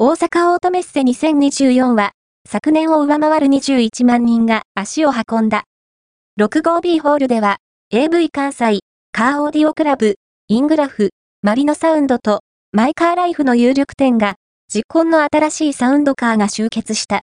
大阪オートメッセ2024は、昨年を上回る21万人が足を運んだ。65B ホールでは、AV 関西、カーオーディオクラブ、イングラフ、マリノサウンドと、マイカーライフの有力店が、実婚の新しいサウンドカーが集結した。